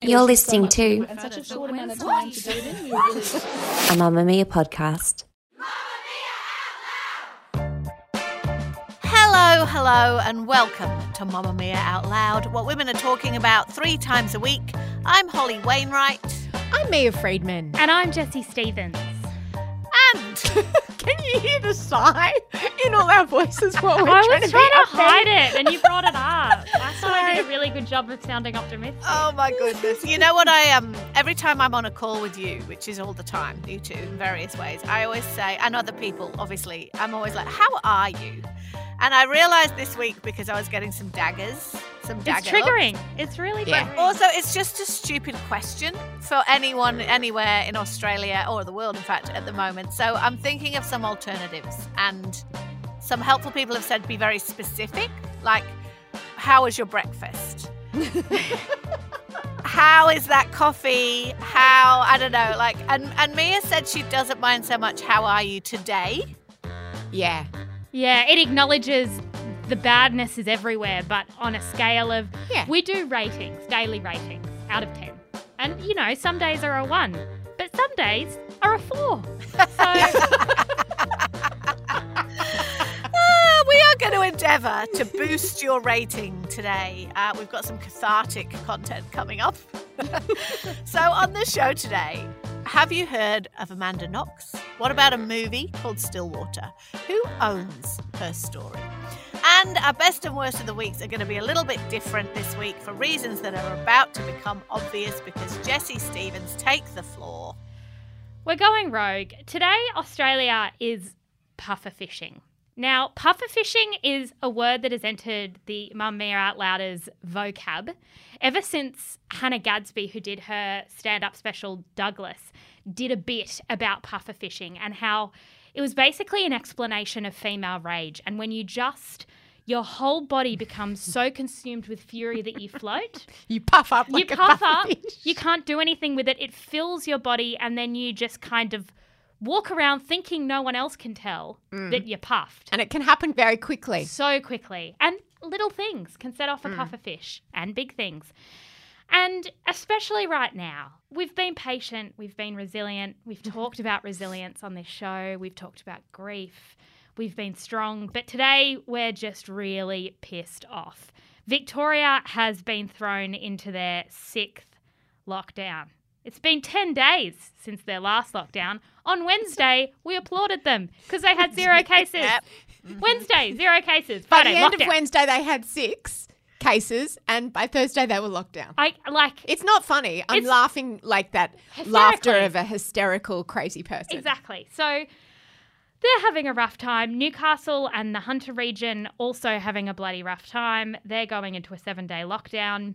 You're listening to and such a short amount of time to do it in. Really a Mamamia podcast. Hello, hello, and welcome to Mamamia Out Loud, what women are talking about three times a week. I'm Holly Wainwright, I'm Mia Freedman. And I'm Jessie Stephens. and Can you hear the sigh in all our voices while we're I trying was to trying to hide it, and you brought it up. I thought I did a really good job of sounding optimistic. oh my goodness, you know what I um every time I'm on a call with you, which is all the time, you two in various ways, I always say, and other people, obviously, I'm always like, "How are you?" And I realised this week because I was getting some daggers, some it's dagger looks. triggering. It's really Yeah. triggering. Also, it's just a stupid question for anyone anywhere in Australia or the world, in fact, at the moment. So I'm thinking of some alternatives, and some helpful people have said be very specific, like, how was your breakfast? how is that coffee? How I don't know, like, and and Mia said she doesn't mind so much. How are you today? Yeah. yeah, it acknowledges the badness is everywhere, but on a scale of Yeah. we do ratings, daily ratings out of ten, and you know some days are a one, but some days are a four. So Uh, we are going to endeavour to boost your rating today. Uh, we've got some cathartic content coming up. so, on the show today, have you heard of Amanda Knox? What about a movie called Stillwater? Who owns her story? And our best and worst of the weeks are going to be a little bit different this week for reasons that are about to become obvious because Jessie Stephens takes the floor. We're going rogue. Today, Australia is puffer fishing. Now, puffer fishing is a word that has entered the Mamamia Out Louders vocab ever since Hannah Gadsby, who did her stand up special Douglas, did a bit about puffer fishing and how it was basically an explanation of female rage. And when you just, your whole body becomes so consumed with fury that you float You puff up like you puff up, you can't do anything with it. It fills your body, and then you just kind of walk around thinking no one else can tell Mm. that you're puffed And it can happen very quickly. so quickly. And little things can set Mm. off a puffer fish, and big things. And especially right now, we've been patient, we've been resilient, we've mm-hmm. talked about resilience on this show, we've talked about grief, we've been strong, but today we're just really pissed off. Victoria has been thrown into their sixth lockdown. It's been 10 days since their last lockdown. On Wednesday, we applauded them because they had zero cases. Yep. Wednesday, zero cases. By Friday, the end lockdown. of Wednesday, they had six cases, and by Thursday, they were locked down. I like It's not funny. I'm laughing like that laughter of a hysterical, crazy person. Exactly. So they're having a rough time. Newcastle and the Hunter region also having a bloody rough time. They're going into a seven day lockdown.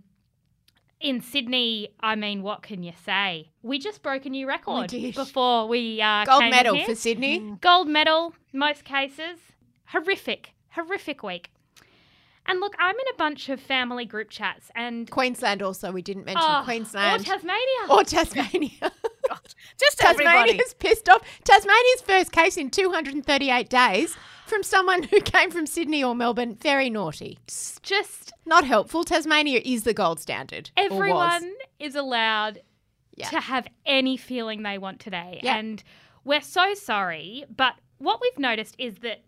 In Sydney, I mean, what can you say? We just broke a new record did. before we uh, Gold medal for Sydney. Gold medal, most cases. Horrific, horrific week. And look, I'm in a bunch of family group chats and Queensland also. We didn't mention Oh, Queensland. or Tasmania. Or Tasmania. Just everybody. Tasmania's pissed off. Tasmania's first case in 238 days from someone who came from Sydney or Melbourne. Very naughty. just Not helpful. Tasmania is the gold standard. everyone is allowed Yeah. to have any feeling they want today. Yeah. And we're so sorry, but what we've noticed is that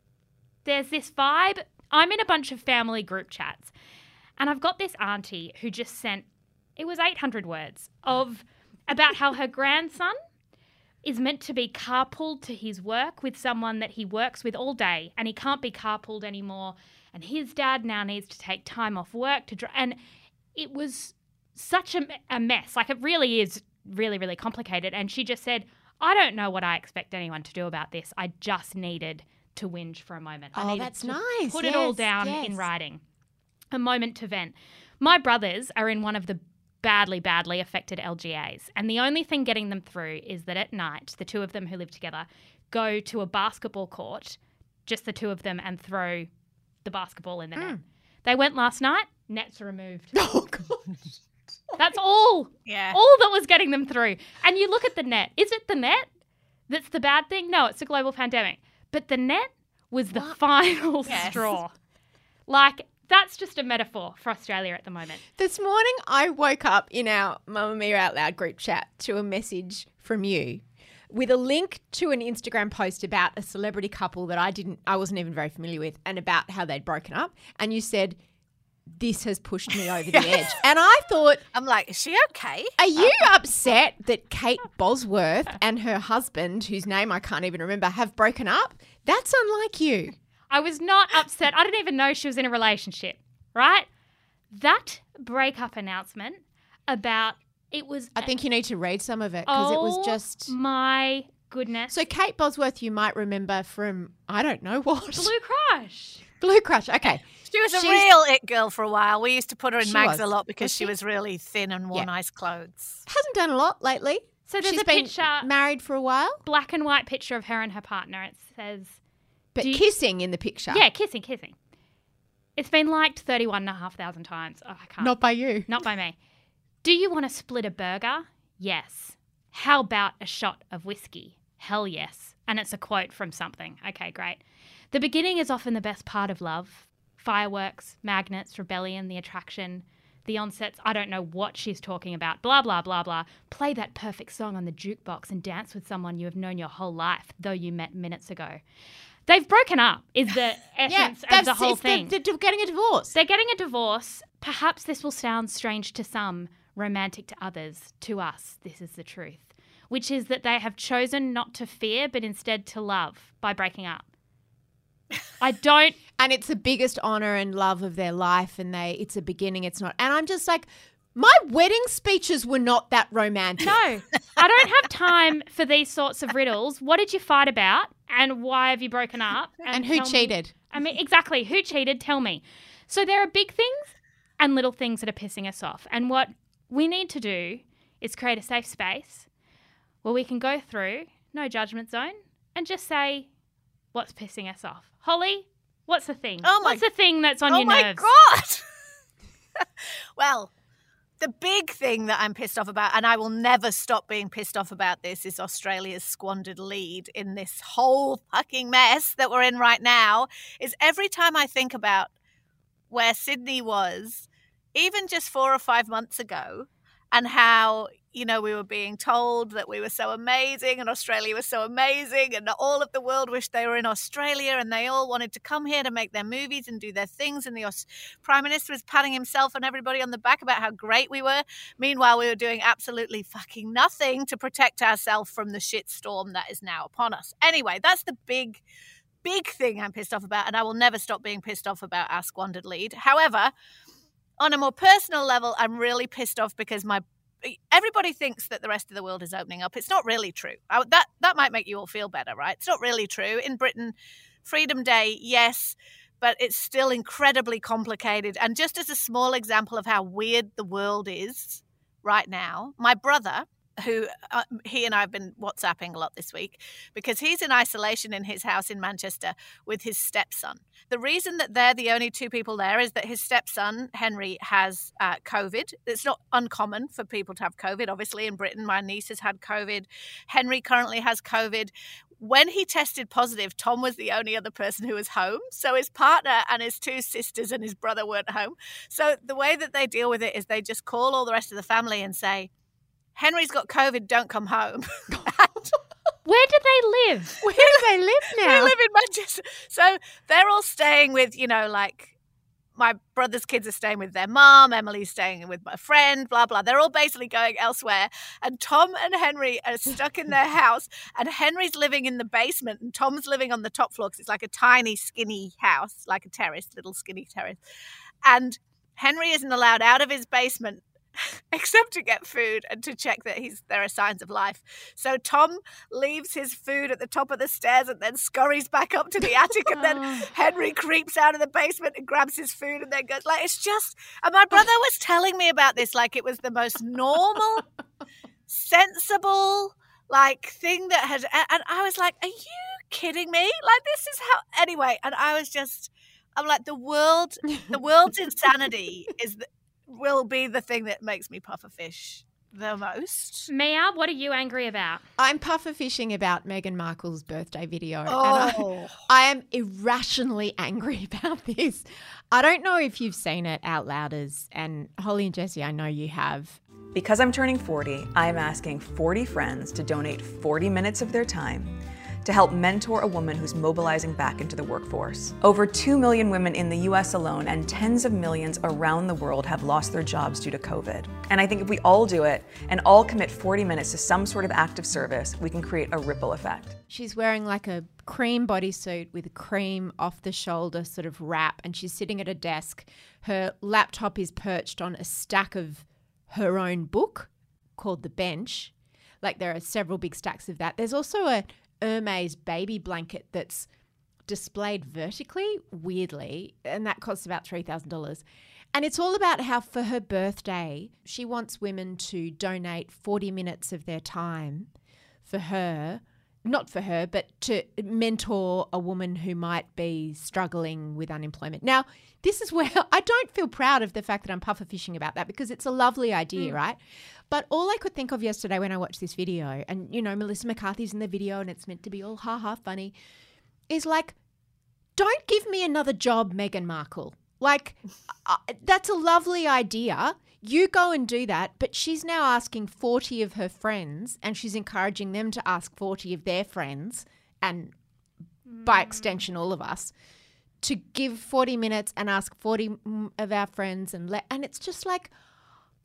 there's this vibe. I'm in a bunch of family group chats, and I've got this auntie who just sent it was 800 words of about how her grandson is meant to be carpooled to his work with someone that he works with all day and he can't be carpooled anymore and his dad now needs to take time off work to drive and it was such a, a mess. Like it really is really really complicated and she just said i don't know what i expect anyone to do about this. I just needed to whinge for a moment I Oh, needed that's to nice. put it all down yes. in writing a moment to vent My brothers are in one of the badly, badly affected LGAs. And the only thing getting them through is that at night, the two of them who live together go to a basketball court, just the two of them, and throw the basketball in the net. Mm. They went last night, nets removed. Oh, God. That's all. Yeah. All that was getting them through. And you look at the net. Is it the net that's the bad thing? No, it's a global pandemic. But the net was the final Yes. straw. Like, that's just a metaphor for Australia at the moment. This morning, I woke up in our Mamamia Out Loud group chat to a message from you with a link to an Instagram post about a celebrity couple that I didn't, I wasn't even very familiar with, and about how they'd broken up. And you said, "This has pushed me over the edge." And I thought, I'm like, is she okay? are you upset that Kate Bosworth and her husband, whose name I can't even remember, have broken up? That's unlike you. I was not upset. I didn't even know she was in a relationship, right? That breakup announcement about it was. I think you need to read some of it because it was Oh just. My goodness. So Kate Bosworth, you might remember from I don't know what Blue Crush. Blue Crush. Okay, She was a She's- real it girl for a while. We used to put her in mags was. a lot because Was she she? was really thin and wore Yeah. nice clothes. hasn't done a lot lately. So there's She's a been picture, married for a while, black and white picture of her and her partner. It says, but Do you- kissing in the picture. yeah, kissing, kissing. It's been liked 31,500 times. Oh, I can't. not by you. Not by me. Do you want to split a burger? Yes. How about a shot of whiskey? Hell yes. And it's a quote from something. Okay, great. The beginning is often the best part of love. Fireworks, magnets, rebellion, the attraction, the onsets. I don't know what she's talking about. Blah, blah, blah, blah. Play that perfect song on the jukebox and dance with someone you have known your whole life, though you met minutes ago. They've broken up, is the Yeah, essence of the whole thing. The, the, getting a divorce. They're getting a divorce. Perhaps this will sound strange to some, romantic to others. To us, this is the truth, which is that they have chosen not to fear, but instead to love by breaking up. I don't. and it's the biggest honor and love of their life, and they it's a beginning. It's not, and I'm just like, my wedding speeches were not that romantic. No, I don't have time for these sorts of riddles. What did you fight about, and why have you broken up? And who tell me- cheated? I mean, exactly. Who cheated? Tell me. So there are big things and little things that are pissing us off. And what we need to do is create a safe space where we can go through, no judgment zone, and just say what's pissing us off. Holly, what's the thing? Oh my- what's the thing that's on oh your nerves? Oh my god! well, the big thing that I'm pissed off about, and I will never stop being pissed off about this, is Australia's squandered lead in this whole fucking mess that we're in right now. Is every time I think about where Sydney was, even just four or five months ago, and how you know we were being told that we were so amazing and Australia was so amazing and all of the world wished they were in Australia and they all wanted to come here to make their movies and do their things and the Aus- prime minister was patting himself and everybody on the back about how great we were. Meanwhile we were doing absolutely fucking nothing to protect ourselves from the shit storm that is now upon us. Anyway that's the big big thing I'm pissed off about and I will never stop being pissed off about our squandered lead. However on a more personal level, I'm really pissed off because my everybody thinks that the rest of the world is opening up. It's not really true. I, that that might make you all feel better, right? It's not really true. In Britain, Freedom Day, yes, but it's still incredibly complicated. And just as a small example of how weird the world is right now, my brother who uh, he and I have been WhatsApping a lot this week because he's in isolation in his house in Manchester with his stepson. The reason that they're the only two people there is that his stepson, Henry, has uh, COVID. It's not uncommon for people to have COVID. Obviously, in Britain, my niece has had COVID. Henry currently has COVID. When he tested positive, Tom was the only other person who was home. So his partner and his two sisters and his brother weren't home. So the way that they deal with it is they just call all the rest of the family and say, Henry's got COVID, don't come home. Where do they live? Where do they live they now? live in Manchester. So they're all staying with, you know, like my brother's kids are staying with their mom, Emily's staying with my friend, blah, blah. They're all basically going elsewhere. And Tom and Henry are stuck in their house. And Henry's living in the basement and Tom's living on the top floor because it's like a tiny, skinny house, like a terrace, little skinny terrace. And Henry isn't allowed out of his basement except to get food and to check that he's there are signs of life. So Tom leaves his food at the top of the stairs and then scurries back up to the attic, and then Oh. Henry creeps out of the basement and grabs his food and then goes like it's just. And my brother was telling me about this like it was the most normal, sensible like thing that had, and I was like, are you kidding me? Like this is how anyway. And I was just, I'm like the world, the world's insanity is the, will be the thing that makes me puff a fish the most. Mia, what are you angry about? I'm puffer fishing about Meghan Markle's birthday video. and I- Oh, I am irrationally angry about this. I don't know if you've seen it out louders, and Holly and Jessie, I know you have. Because I'm turning 40, I am asking 40 friends to donate 40 minutes of their time to help mentor a woman who's mobilizing back into the workforce. Over 2 million women in the US alone and tens of millions around the world have lost their jobs due to COVID. And I think if we all do it and all commit 40 minutes to some sort of active service, we can create a ripple effect. She's wearing like a cream bodysuit with a cream off the shoulder sort of wrap, and she's sitting at a desk. Her laptop is perched on a stack of her own book called The Bench. Like there are several big stacks of that. There's also a Hermes baby blanket that's displayed vertically, weirdly, and that costs about $3,000. And it's all about how for her birthday, she wants women to donate 40 minutes of their time for her, not for her, but to mentor a woman who might be struggling with unemployment. Now, this is where I don't feel proud of the fact that I'm puffer fishing about that because it's a lovely idea, mm. right? But all I could think of yesterday when I watched this video, and you know, Melissa McCarthy's in the video and it's meant to be all ha ha funny, is like, don't give me another job, Meghan Markle. Like, uh, that's a lovely idea. You go and do that. But she's now asking 40 of her friends, and she's encouraging them to ask 40 of their friends, and by extension, all of us, to give 40 minutes and ask 40 mm, of our friends. And, let, and it's just like,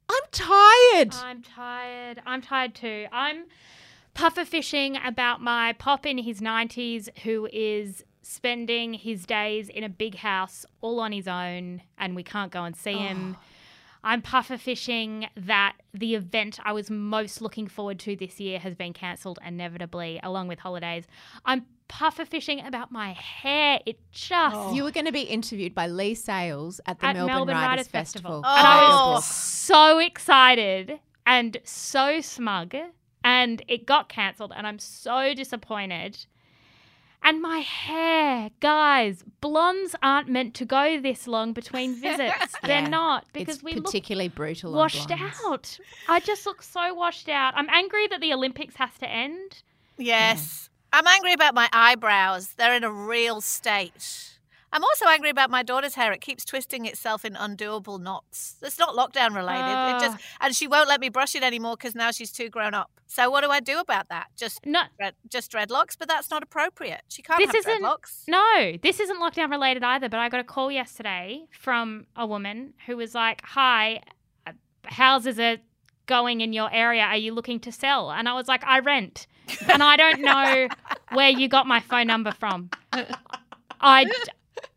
I'm tired. I'm tired. I'm tired too. I'm puffer fishing about my pop in his 90s who is spending his days in a big house all on his own and we can't go and see him. Oh. I'm puffer fishing that the event I was most looking forward to this year has been cancelled inevitably, along with holidays. I'm puffer fishing about my hair. It just oh. You were going to be interviewed by Leigh Sales at the at Melbourne, Melbourne, Writers, Writers Festival. Festival. And I Oh. was so excited and so smug. And it got cancelled, and I'm so disappointed. And my hair, guys, blondes aren't meant to go this long between visits. They're Yeah. not because it's we look particularly brutal. washed blondes. out. I just look so washed out. I'm angry that the Olympics has to end. yes. Mm. I'm angry about my eyebrows. They're in a real state. I'm also angry about my daughter's hair. It keeps twisting itself in undoable knots. It's not lockdown related. It just and she won't let me brush it anymore because now she's too grown up. So what do I do about that? Just No, dread, just dreadlocks, but that's not appropriate. She can't This have isn't- dreadlocks. No, this isn't lockdown related either, but I got a call yesterday from a woman who was like, Hi, uh, houses are going in your area. Are you looking to sell? And I was like, I rent. And I don't know where you got my phone number from. I,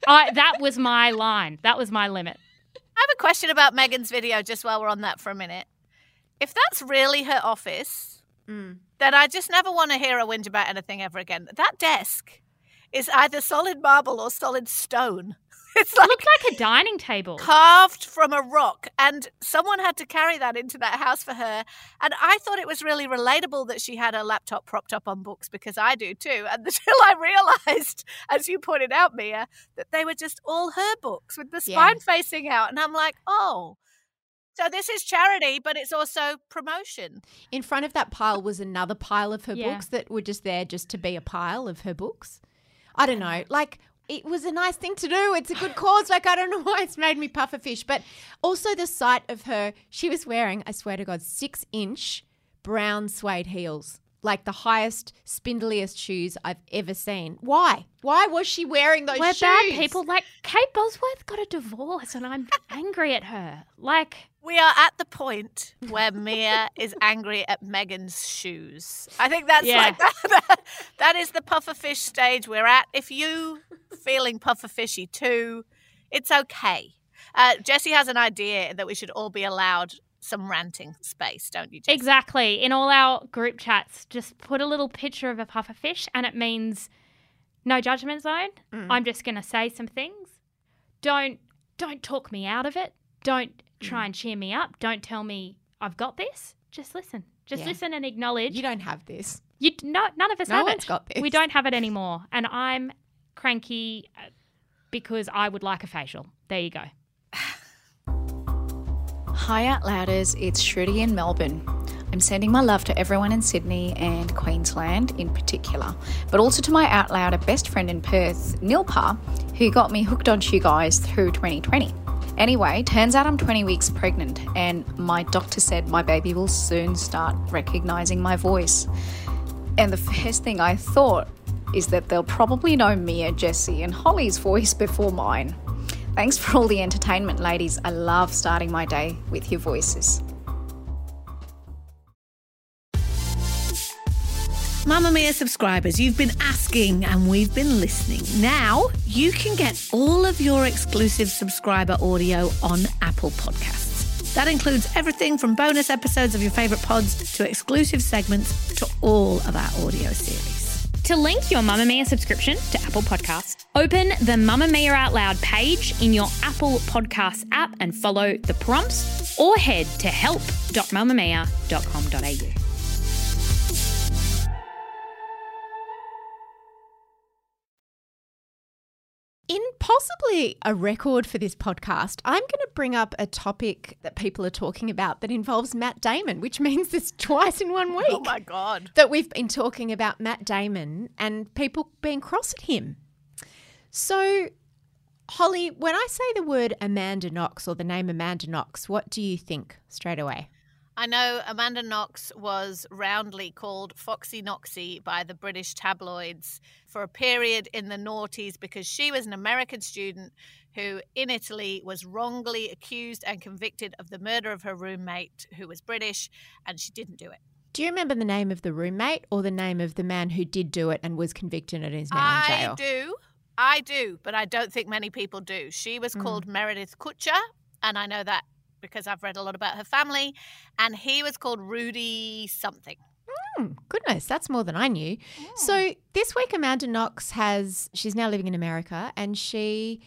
I, that was my line. That was my limit. I have a question about Meghan's video just while we're on that for a minute. If that's really her office, Mm. then I just never want to hear her whinge about anything ever again. That desk is either solid marble or solid stone. It's It looked like a dining table. carved from a rock, and someone had to carry that into that house for her. And I thought it was really relatable that she had her laptop propped up on books because I do too. And until I realized, as you pointed out, Mia, that they were just all her books with the Yeah. spine facing out. And I'm like, oh. So this is charity, but it's also promotion. In front of that pile was another pile of her Yeah. books that were just there just to be a pile of her books. I don't uh-huh. know. Like, it was a nice thing to do. It's a good cause. Like, I don't know why it's made me puff a fish. But also the sight of her, she was wearing, I swear to God, six inch brown suede heels. Like the highest, spindliest shoes I've ever seen. Why? Why was she wearing those We're shoes? bad people. Like, Kate Bosworth got a divorce, and I'm angry at her. Like, We are at the point where Mia is angry at Meghan's shoes. I think that's Yeah. like that, that is the pufferfish stage we're at. If you feeling pufferfishy too, it's okay. Uh, Jessie has an idea that we should all be allowed some ranting space, don't you? Jess? Exactly. In all our group chats, just put a little picture of a puffer fish and it means no judgment zone. I'm just going to say some things. Don't don't talk me out of it. Don't try and cheer me up. Don't tell me I've got this. Just listen. Just Yeah. listen and acknowledge. You don't have this. You no, none of us No have one's it. got this. We don't have it anymore, and I'm cranky uh, because I would like a facial. There you go. Hi, Out Louders. It's Shruti in Melbourne. I'm sending my love to everyone in Sydney and Queensland in particular, but also to my Out Louder best friend in Perth, Nilpa, who got me hooked onto you guys through 2020. Anyway, turns out I'm 20 weeks pregnant, and my doctor said my baby will soon start recognizing my voice. And the first thing I thought is that they'll probably know Mia, Jessie, and Holly's voice before mine. Thanks for all the entertainment, ladies. I love starting my day with your voices. Mamamia subscribers, you've been asking and we've been listening. Now you can get all of your exclusive subscriber audio on Apple Podcasts. That includes everything from bonus episodes of your favourite pods to exclusive segments to all of our audio series. To link your Mamamia subscription to Apple Podcasts, open the Mamamia Out Loud page in your Apple Podcasts app and follow the prompts, or head to help.mamamia.com.au. In possibly a record for this podcast, I'm going to bring up a topic that people are talking about that involves Matt Damon, which means this twice in one oh week Oh my god. that we've been talking about Matt Damon and people being cross at him. So, Holly, when I say the word Amanda Knox or the name Amanda Knox, what do you think straight away? I know Amanda Knox was roundly called Foxy Knoxy by the British tabloids for a period in the noughties because she was an American student who, in Italy, was wrongly accused and convicted of the murder of her roommate, who was British, and she didn't do it. Do you remember the name of the roommate or the name of the man who did do it and was convicted and is now in jail? I do. I do, but I don't think many people do. She was called Meredith Kercher, and I know that because I've read a lot about her family, and he was called Rudy something. Hmm, goodness, that's more than I knew. So this week, Amanda Knox has, she's now living in America and she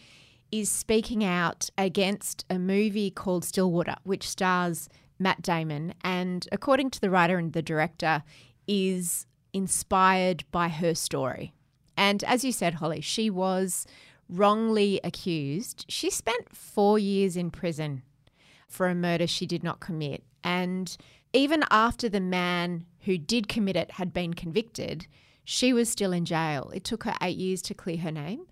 is speaking out against a movie called Stillwater, which stars Matt Damon. And according to the writer and the director, is inspired by her story. And as you said, Holly, she was wrongly accused. She spent four years in prison for a murder she did not commit. And even after the man who did commit it had been convicted, she was still in jail. It took her eight years to clear her name.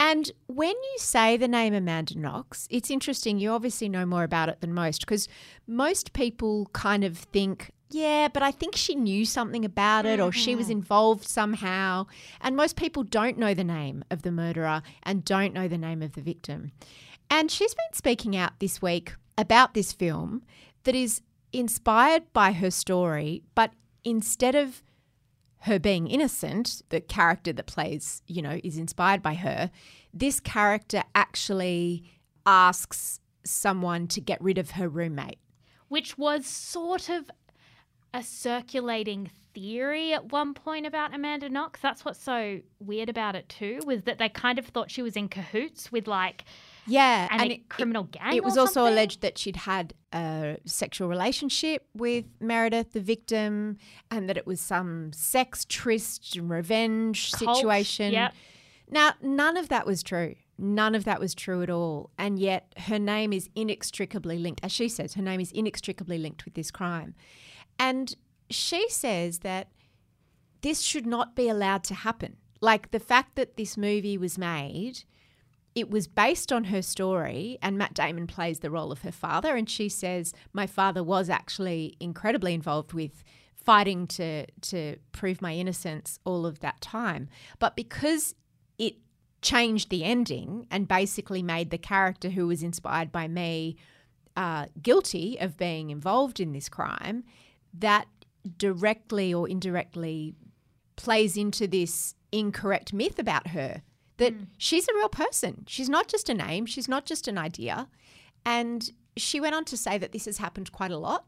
And when you say the name Amanda Knox, it's interesting. You obviously know more about it than most because most people kind of think, yeah, but I think she knew something about it or she was mm-hmm. involved somehow. And most people don't know the name of the murderer and don't know the name of the victim. And she's been speaking out this week about this film that is inspired by her story, but instead of her being innocent, the character that plays, you know, is inspired by her, this character actually asks someone to get rid of her roommate. which was sort of a circulating theory at one point about Amanda Knox. That's what's so weird about it too, was that they kind of thought she was in cahoots with like Yeah, an a criminal gang. It was also alleged that she'd had a sexual relationship with Meredith, the victim, and that it was some sex tryst and revenge Cult, situation. yep. Now, none of that was true. None of that was true at all. And yet, her name is inextricably linked, as she says, her name is inextricably linked with this crime. And she says that this should not be allowed to happen. Like the fact that this movie was made, it was based on her story, and Matt Damon plays the role of her father. And she says, My father was actually incredibly involved with fighting to, to prove my innocence all of that time. But because it changed the ending and basically made the character who was inspired by me uh, guilty of being involved in this crime, that directly or indirectly plays into this incorrect myth about her that hmm. she's a real person. She's not just a name, she's not just an idea. And she went on to say that this has happened quite a lot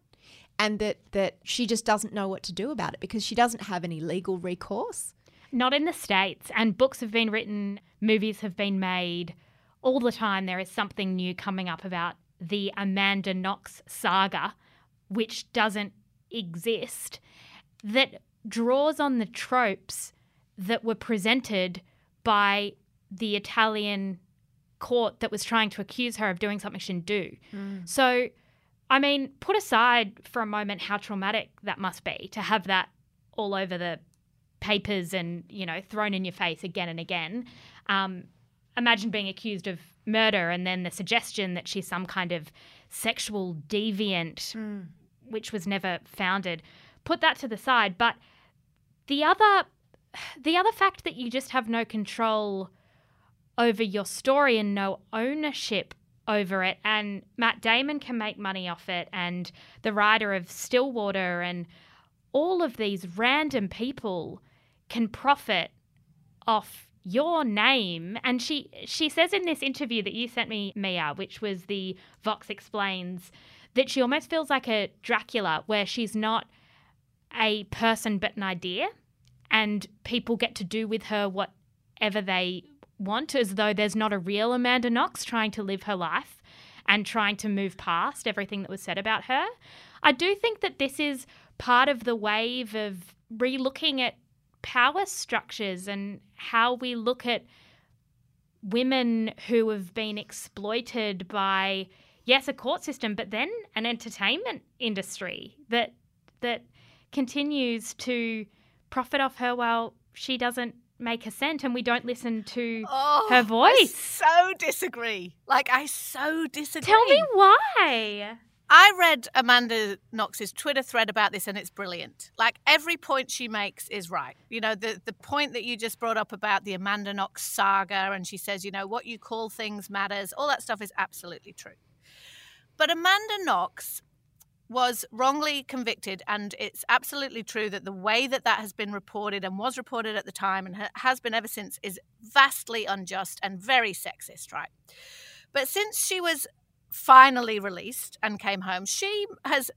and that, that she just doesn't know what to do about it because she doesn't have any legal recourse. Not in the States. And books have been written, movies have been made. All the time, there is something new coming up about the Amanda Knox saga, which doesn't exist, that draws on the tropes that were presented by the Italian court that was trying to accuse her of doing something she didn't do. So, I mean, put aside for a moment how traumatic that must be to have that all over the papers and, you know, thrown in your face again and again. Um, imagine being accused of murder and then the suggestion that she's some kind of sexual deviant, which was never founded. Put that to the side. But the other the other fact that you just have no control over your story and no ownership over it and Matt Damon can make money off it and the writer of Stillwater and all of these random people can profit off your name and she she says in this interview that you sent me Mia which was the Vox explains that she almost feels like a Dracula where she's not a person but an idea and people get to do with her whatever they want as though there's not a real Amanda Knox trying to live her life and trying to move past everything that was said about her. I do think that this is part of the wave of relooking at power structures and how we look at women who have been exploited by yes a court system but then an entertainment industry that that continues to profit off her while she doesn't make a cent and we don't listen to Oh, her I voice. so disagree. Like, I so disagree. Tell me why. I read Amanda Knox's Twitter thread about this and it's brilliant. Like every point she makes is right. You know, the the point that you just brought up about the Amanda Knox saga and she says, you know, what you call things matters. All that stuff is absolutely true. But Amanda Knox was wrongly convicted and it's absolutely true that the way that that has been reported and was reported at the time and has been ever since is vastly unjust and very sexist, right? But since she was finally released and came home, she has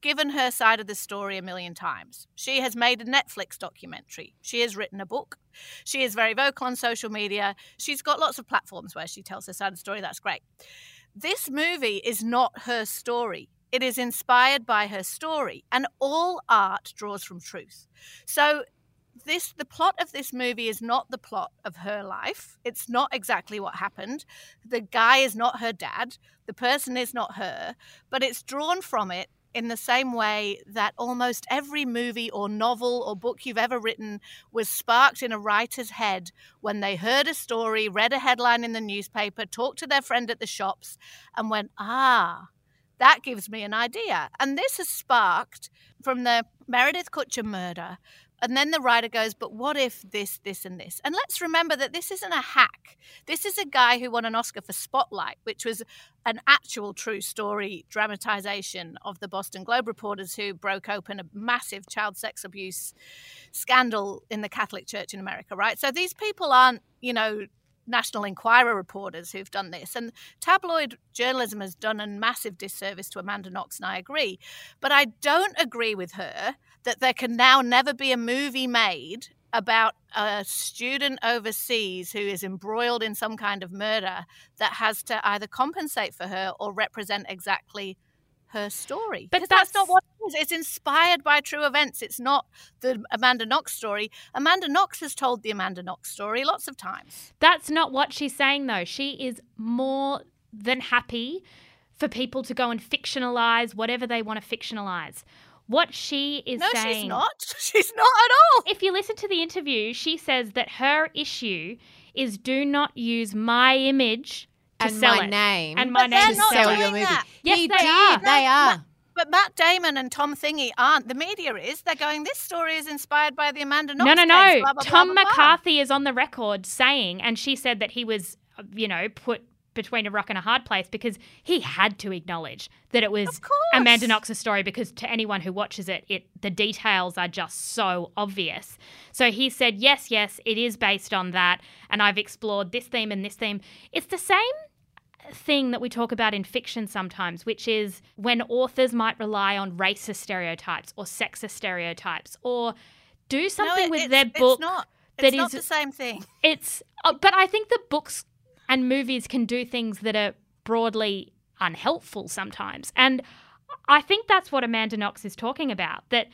given her side of the story a million times. She has made a Netflix documentary. She has written a book. She is very vocal on social media. She's got lots of platforms where she tells her side of the story. That's great. This movie is not her story. It is inspired by her story, and all art draws from truth. So this the plot of this movie is not the plot of her life. It's not exactly what happened. The guy is not her dad. The person is not her, but it's drawn from it in the same way that almost every movie or novel or book you've ever written was sparked in a writer's head when they heard a story, read a headline in the newspaper, talked to their friend at the shops, and went, ah, that gives me an idea. And this has sparked from the Meredith Kercher murder. And then the writer goes, but what if this, this, and this? And let's remember that this isn't a hack. This is a guy who won an Oscar for Spotlight, which was an actual true story dramatization of the Boston Globe reporters who broke open a massive child sex abuse scandal in the Catholic Church in America, right? So these people aren't, you know, National Enquirer reporters who've done this. And tabloid journalism has done a massive disservice to Amanda Knox, and I agree. But I don't agree with her that there can now never be a movie made about a student overseas who is embroiled in some kind of murder that has to either compensate for her or represent exactly her story. But Because that's, not what it is. It's inspired by true events. It's not the Amanda Knox story. Amanda Knox has told the Amanda Knox story lots of times. That's not what she's saying, though. She is more than happy for people to go and fictionalize whatever they want to fictionalize. What she is No, saying. she's not. She's not at all. If you listen to the interview, she says that her issue is do not use my image and sell my it. name And my But name to to not sell sell your movie. that. Yes, he they did. are. They are. But Matt Damon and Tom Thingy aren't. The media is. They're going, this story is inspired by the Amanda Knox No, no, case, no. blah, blah, Tom blah, blah, blah. McCarthy is on the record saying, and she said that he was, you know, put between a rock and a hard place because he had to acknowledge that it was Amanda Knox's story because to anyone who watches it, it the details are just so obvious. So he said, yes, yes, it is based on that, and I've explored this theme and this theme. It's the same thing that we talk about in fiction sometimes, which is when authors might rely on racist stereotypes or sexist stereotypes or do something it- with it's- their it's book not. that not is- the same thing. it's uh, but I think that books and movies can do things that are broadly unhelpful sometimes. And I think that's what Amanda Knox is talking about that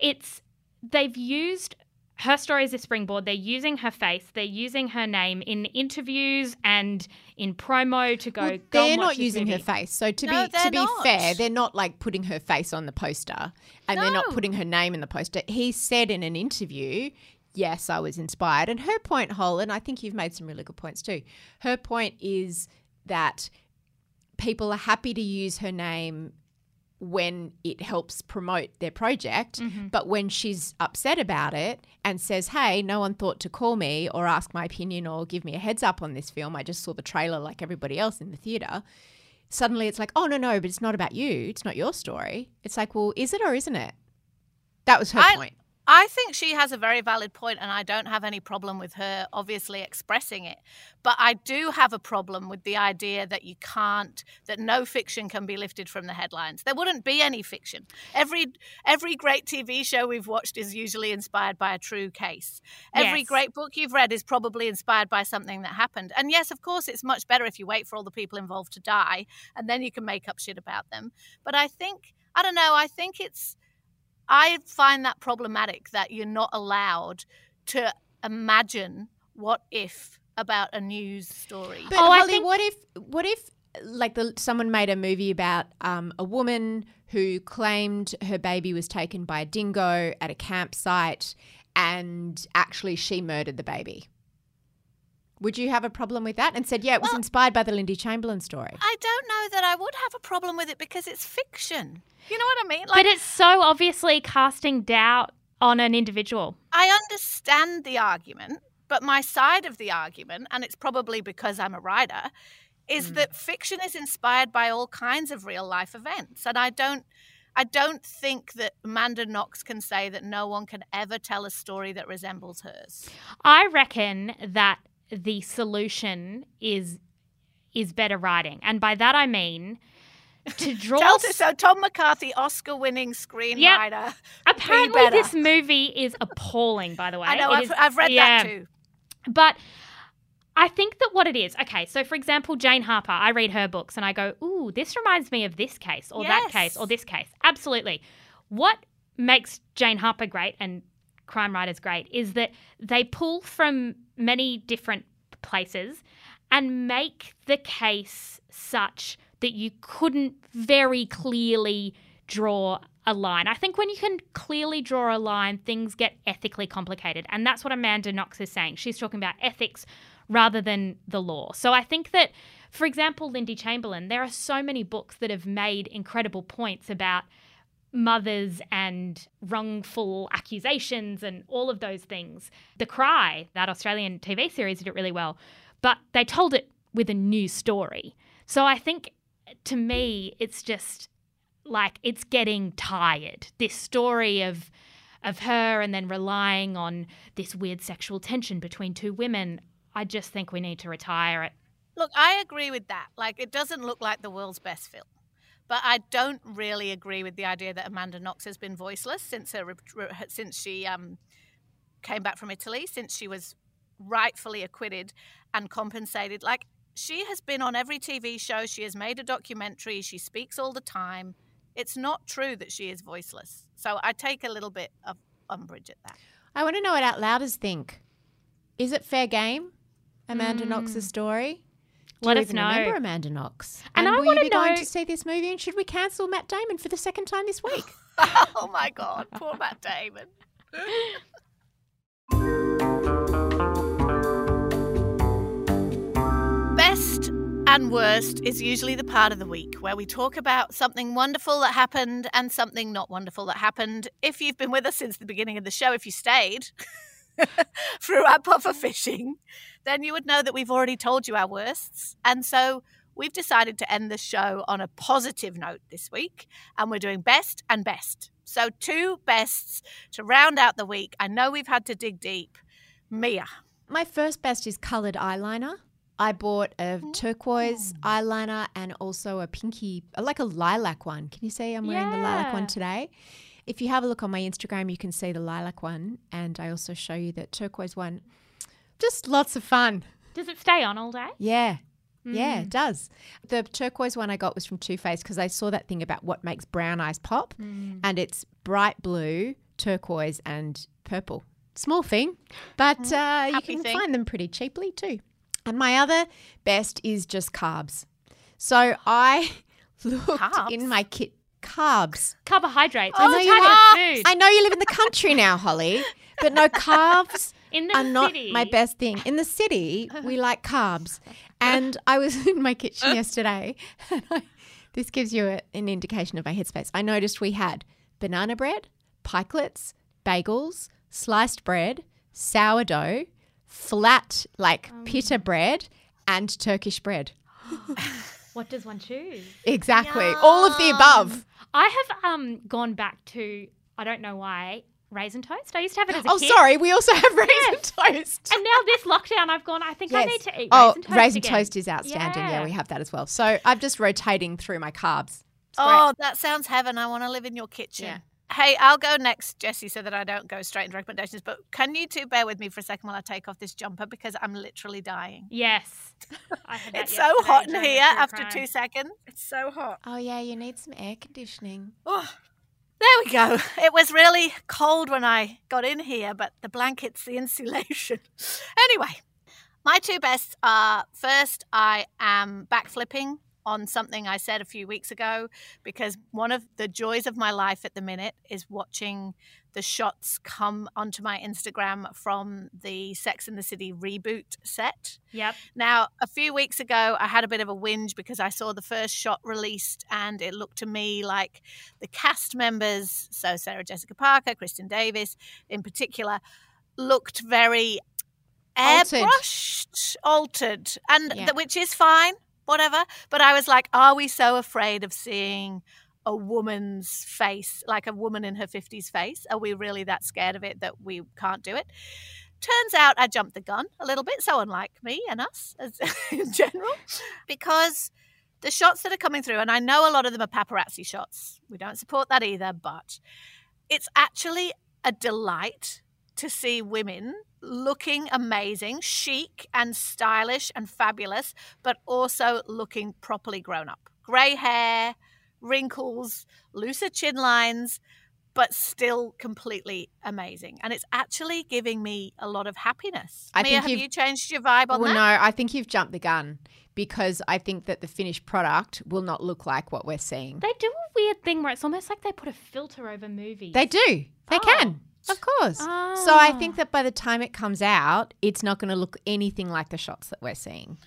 it's they've used her story is a springboard. They're using her face, they're using her name in interviews and in promo to go. Well, they're and not this using her face. So to No, be to be not. fair, they're not like putting her face on the poster, and they're not putting her name in the poster. He said in an interview, "Yes, I was inspired." And her point, Hole, and I think you've made some really good points too. Her point is that people are happy to use her name when it helps promote their project, Mm-hmm. but when she's upset about it and says, "Hey, no one thought to call me or ask my opinion or give me a heads up on this film. I just saw the trailer like everybody else in the theater." Suddenly it's like, "Oh no, no, but it's not about you. It's not your story." It's like, "Well, is it or isn't it?" That was her I- point. I think she has a very valid point, and I don't have any problem with her obviously expressing it. But I do have a problem with the idea that you can't, that no fiction can be lifted from the headlines. There wouldn't be any fiction. Every every great TV show we've watched is usually inspired by a true case. Every Yes. great book you've read is probably inspired by something that happened. And yes, of course, it's much better if you wait for all the people involved to die, and then you can make up shit about them. But I think I don't know. I think it's I find that problematic that you're not allowed to imagine what if about a news story. But Oh, I Holly, think- what if what if like the, someone made a movie about um, a woman who claimed her baby was taken by a dingo at a campsite, and actually she murdered the baby? Would you have a problem with that? And said, yeah, it was Well- inspired by the Lindy Chamberlain story. I don't know that I would have a problem with it because it's fiction. You know what I mean? but it's so obviously casting doubt on an individual. I understand the argument, but my side of the argument, and it's probably because I'm a writer, is mm. that fiction is inspired by all kinds of real life events. And I don't I don't think that Amanda Knox can say that no one can ever tell a story that resembles hers. I reckon that the solution is is better writing, and by that I mean to draw. Tell us, so Tom McCarthy, Oscar winning screenwriter. Apparently, better. this movie is appalling. By the way, I know, I've, is- I've read yeah. that too. But I think that what it is, okay, so for example, Jane Harper, I read her books and I go, ooh, this reminds me of this case or that case or this case. Absolutely. What makes Jane Harper great and crime writers great is that they pull from many different places and make the case such that you couldn't very clearly draw a line. I think when you can clearly draw a line, things get ethically complicated. And that's what Amanda Knox is saying. She's talking about ethics rather than the law. So I think that, for example, Lindy Chamberlain, there are so many books that have made incredible points about mothers and wrongful accusations and all of those things. The Cry, that Australian TV series, did it really well, but they told it with a new story. So I think to me, it's just like it's getting tired. This story of of her and then relying on this weird sexual tension between two women. I just think we need to retire it. Look, I agree with that. Like, it doesn't look like the world's best film. But I don't really agree with the idea that Amanda Knox has been voiceless since her since she um, came back from Italy, since she was rightfully acquitted and compensated. Like she has been on every TV show, she has made a documentary, she speaks all the time. It's not true that she is voiceless. So I take a little bit of umbrage at that. I want to know what Outlouders think. Is it fair game? Amanda Knox's story. Do Let you us even know. remember Amanda Knox? And I will you wanna be going know- to see this movie? And should we cancel Matt Damon for the second time this week? oh my God, poor Matt Damon. Best and worst is usually the part of the week where we talk about something wonderful that happened and something not wonderful that happened. If you've been with us since the beginning of the show, if you stayed through our puffer fishing, then you would know that we've already told you our worsts. And so we've decided to end the show on a positive note this week, and we're doing best and best. So, two bests to round out the week. I know we've had to dig deep. Mia. My first best is coloured eyeliner. I bought a mm. turquoise eyeliner and also a pinky, like a lilac one. Can you see I'm wearing the lilac one today? If you have a look on my Instagram, you can see the lilac one, and I also show you the turquoise one. Just lots of fun. Does it stay on all day? Yeah. Yeah, it does. The turquoise one I got was from Too Faced because I saw that thing about what makes brown eyes pop, and it's bright blue, turquoise, and purple. Small thing, but uh, you can thing. find them pretty cheaply too. And my other best is just carbs. So I looked Carbs? in my kit. Carbs. Carbohydrates. I know you live-. I know you live in the country now, Holly, but no carbs In the are not city. my best thing. In the city, we like carbs. And I was in my kitchen yesterday, and I, this gives you a, an indication of my headspace. I noticed we had banana bread, pikelets, bagels, sliced bread, sourdough, flat like pita bread, and Turkish bread. What does one choose? Exactly, all of the above. I have um gone back to I don't know why raisin toast. I used to have it as a Oh, kid. sorry, we also have raisin Yes. toast. And now this lockdown, I've gone. I think I need to eat oh, raisin toast. raisin again. toast is outstanding. Yeah. we have that as well. So I'm just rotating through my carbs. Oh, that sounds heaven. I want to live in your kitchen. Yeah. Hey, I'll go next, Jessie, so that I don't go straight into recommendations. But can you two bear with me for a second while I take off this jumper because I'm literally dying. Yes. I It's so hot in here after crime. two seconds. It's so hot. Oh yeah, you need some air conditioning. Oh, there we go. It was really cold when I got in here, but the blankets, the insulation. anyway, my two bests are first, I am backflipping on something I said a few weeks ago because one of the joys of my life at the minute is watching the shots come onto my Instagram from the Sex and the City reboot set. Yep. Now, a few weeks ago, I had a bit of a whinge because I saw the first shot released and it looked to me like the cast members, so Sarah Jessica Parker, Kristin Davis in particular, looked very Altered. airbrushed, altered, and Yeah. th- which is fine, whatever. But I was like, are we so afraid of seeing a woman's face, like a woman in her 50s face? Are we really that scared of it that we can't do it? Turns out I jumped the gun a little bit, so unlike me and us as in general, because the shots that are coming through, and I know a lot of them are paparazzi shots. We don't support that either, but it's actually a delight to see women looking amazing, chic and stylish and fabulous, but also looking properly grown up. Grey hair, wrinkles, looser chin lines, but still completely amazing. And it's actually giving me a lot of happiness. I Mia, think have you've- changed your vibe on that? well, that? no, I think you've jumped the gun because I think that the finished product will not look like what we're seeing. They do a weird thing where it's almost like they put a filter over movies. They do. They Oh. can. Of course. So I Ah. think that by the time it comes out, it's not going to look anything like the shots that we're seeing.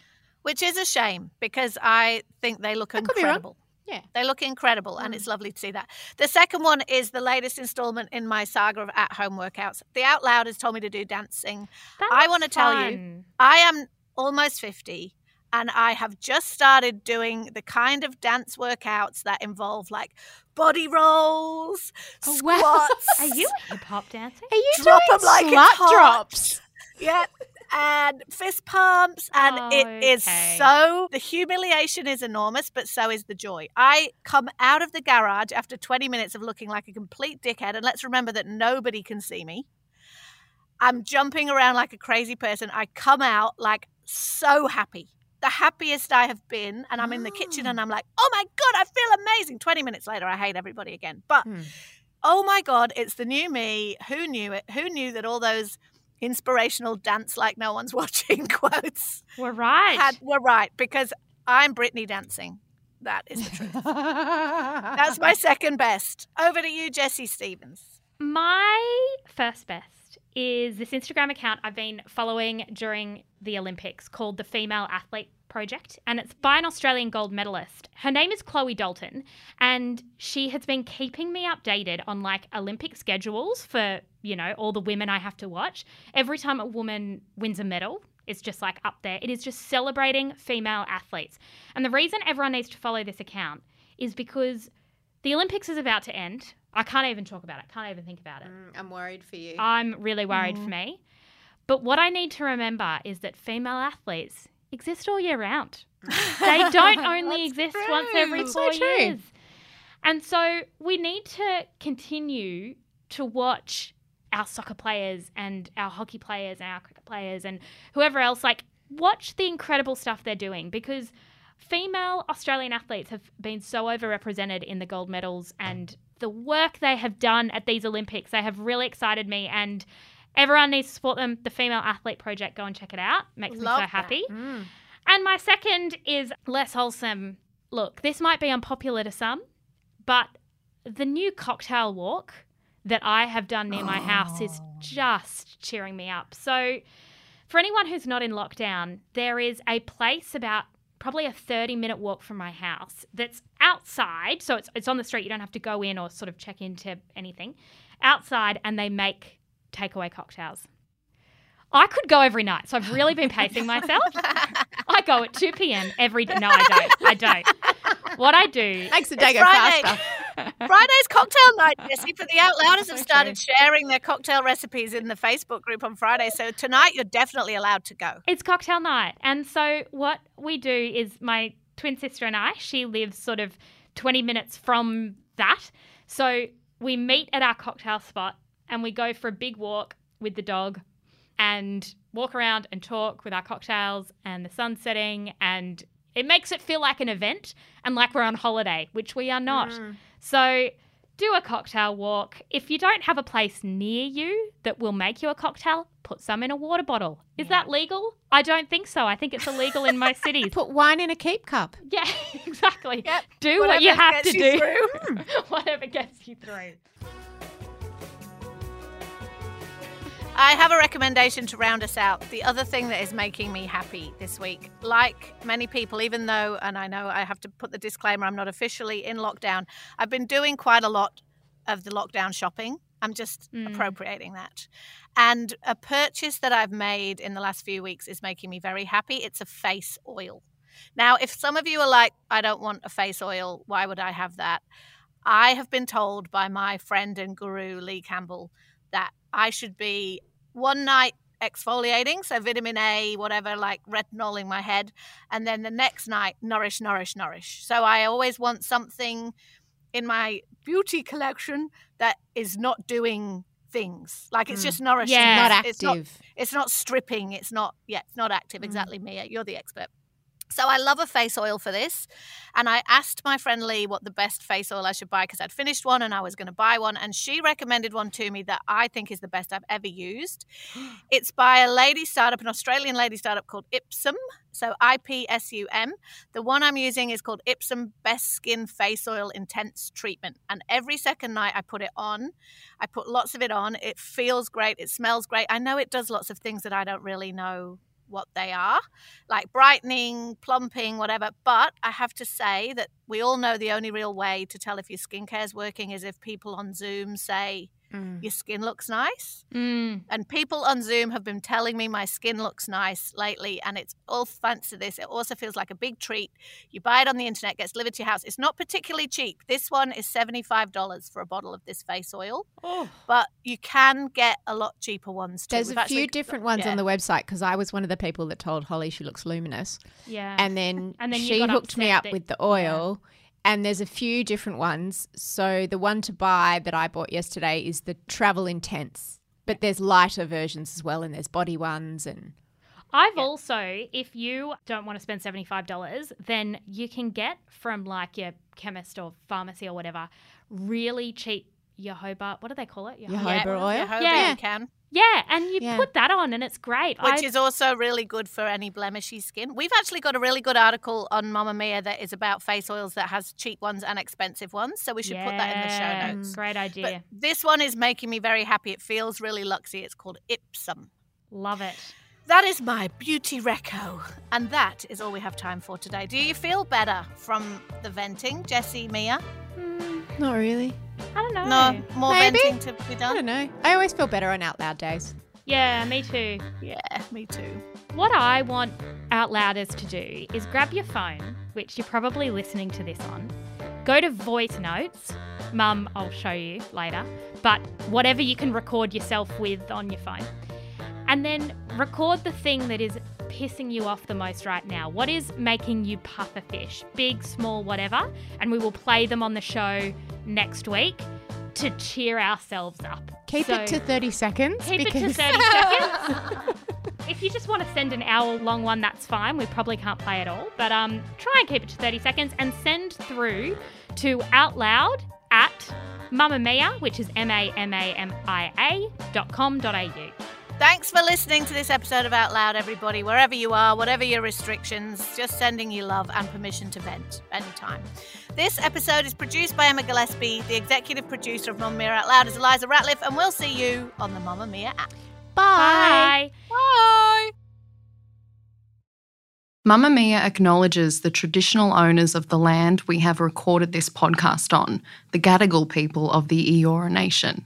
Which is a shame because I think they look I could be wrong. incredible. Yeah. They look incredible, and it's mm. lovely to see that. The second one is the latest installment in my saga of at home workouts. The Out Loud has told me to do dancing. That I want to tell you. I am almost 50 and I have just started doing the kind of dance workouts that involve like body rolls, Oh, wow. squats. Are you hip hop dancer? Are you Drop doing 'em like slut drops? Yep. And fist pumps, and Oh, it is okay. so the humiliation is enormous, but so is the joy. I come out of the garage after 20 minutes of looking like a complete dickhead, and let's remember that nobody can see me. I'm jumping around like a crazy person. I come out like so happy, the happiest I have been, and I'm in the kitchen and I'm like, oh my God, I feel amazing. 20 minutes later, I hate everybody again. But Hmm. oh my God, it's the new me. Who knew it? Who knew that all those inspirational dance like no one's watching quotes We're right. had, were right? Because I'm Britney dancing. That is the truth. That's my second best. Over to you, Jessie Stephens. My first best is this Instagram account I've been following during the Olympics called the Female Athlete Project, and it's by an Australian gold medalist. Her name is Chloe Dalton, and she has been keeping me updated on like Olympic schedules for, you know, all the women I have to watch. Every time a woman wins a medal, it's just like up there. It is just celebrating female athletes. And the reason everyone needs to follow this account is because the Olympics is about to end. I can't even talk about it. Can't even think about it. Mm, I'm worried for you. I'm really worried for mm-hmm. me. But what I need to remember is that female athletes, exist all year round. They don't only exist once every That's four true. years. And so we need to continue to watch our soccer players and our hockey players and our cricket players and whoever else, like, watch the incredible stuff they're doing because female Australian athletes have been so overrepresented in the gold medals and the work they have done at these Olympics. They have really excited me and everyone needs to support them. The Female Athlete Project, go and check it out. Makes Love me so happy. Mm. And my second is less wholesome. Look, this might be unpopular to some, but the new cocktail walk that I have done near my house is oh. just cheering me up. So, for anyone who's not in lockdown, there is a place about probably a 30 minute walk from my house that's outside. So, it's, it's on the street. You don't have to go in or sort of check into anything. Outside, and they make takeaway cocktails. I could go every night. So, I've really been pacing myself. I go at 2 p.m. every day. No, I don't. I don't. What I do Makes the day go Friday. faster. Friday's cocktail night, Jessie, for the Out Louders have started sharing their cocktail recipes in the Facebook group on Friday. So tonight you're definitely allowed to go. It's cocktail night. And so what we do is my twin sister and I, she lives sort of 20 minutes from that. So we meet at our cocktail spot and we go for a big walk with the dog and walk around and talk with our cocktails and the sun setting and it makes it feel like an event and like we're on holiday, which we are not. Mm. So do a cocktail walk. If you don't have a place near you that will make you a cocktail, put some in a water bottle. Is that legal? I don't think so. I think it's illegal in most cities. Put wine in a keep cup. Yeah, exactly. Yep. Do what you Whatever have to you do. Mm. Whatever gets you through. I have a recommendation to round us out. The other thing that is making me happy this week, like many people, even though, and I know I have to put the disclaimer, I'm not officially in lockdown, I've been doing quite a lot of the lockdown shopping. I'm just mm. appropriating that. And a purchase that I've made in the last few weeks is making me very happy. It's a face oil. Now, if some of you are like, I don't want a face oil, why would I have that? I have been told by my friend and guru, Leigh Campbell, that I should be one night exfoliating, so vitamin A, whatever, like retinol in my head, and then the next night, nourish, nourish, nourish. So I always want something in my beauty collection that is not doing things. Like it's hmm. just nourishing. Yeah. Not It's not, active. it's not stripping. It's not, yeah, it's not active. Hmm. Exactly, Mia. You're the expert. So I love a face oil for this. And I asked my friend Leigh what the best face oil I should buy because I'd finished one and I was going to buy one. And she recommended one to me that I think is the best I've ever used. It's by a lady startup, an Australian lady startup called Ipsum. So I P S U M. The one I'm using is called Ipsum Best Skin Face Oil Intense Treatment. And every second night I put it on. I put lots of it on. It feels great. It smells great. I know it does lots of things that I don't really know what they are, like brightening, plumping, whatever. But I have to say that we all know the only real way to tell if your skincare is working is if people on Zoom say, your skin looks nice. Mm. And people on Zoom have been telling me my skin looks nice lately, and it's all thanks to this. It also feels like a big treat. You buy it on the internet, gets delivered to your house. It's not particularly cheap. This one is $75 for a bottle of this face oil, oh. but you can get a lot cheaper ones too. There's We've a few different ones yeah. on the website because I was one of the people that told Holly she looks luminous. Yeah. And then, And then she hooked me up with the oil. And there's a few different ones. So the one to buy that I bought yesterday is the Travel Intense. But there's lighter versions as well, and there's body ones and I've also, if you don't want to spend $75, then you can get from like your chemist or pharmacy or whatever really cheap jojoba. What do they call it? Jojoba Yeah, oil? jojoba Yeah. you can, Yeah, and you Yeah. put that on and it's great. which I- is also really good for any blemishy skin. We've actually got a really good article on Mamamia that is about face oils that has cheap ones and expensive ones. So we should put that in the show notes. Great idea. But this one is making me very happy. It feels really luxy. It's called Ipsum. Love it. That is my beauty reco. And that is all we have time for today. Do you feel better from the venting, Jessie, Mia? Mm. not really. I don't know. No, more Maybe. venting to be done. I don't know. I always feel better on out loud days. Yeah, me too. Yeah, me too. What I want Out Louders to do is grab your phone, which you're probably listening to this on, go to voice notes. Mum, I'll show you later, but whatever you can record yourself with on your phone. And then record the thing that is pissing you off the most right now? What is making you puff a fish? Big, small, whatever. And we will play them on the show next week to cheer ourselves up. Keep it to 30 seconds. Keep it to 30 seconds. if you just want to send an hour long one, that's fine. We probably can't play it all. But um, try and keep it to 30 seconds and send through to outloud at mamamia, which is M A M A M I A dot com dot au. Thanks for listening to this episode of Out Loud, everybody. Wherever you are, whatever your restrictions, just sending you love and permission to vent anytime. This episode is produced by Emma Gillespie. The executive producer of Mamamia Out Loud is Eliza Ratliff, and we'll see you on the Mamamia app. Bye. Bye. Mamamia acknowledges the traditional owners of the land we have recorded this podcast on, the Gadigal people of the Eora Nation.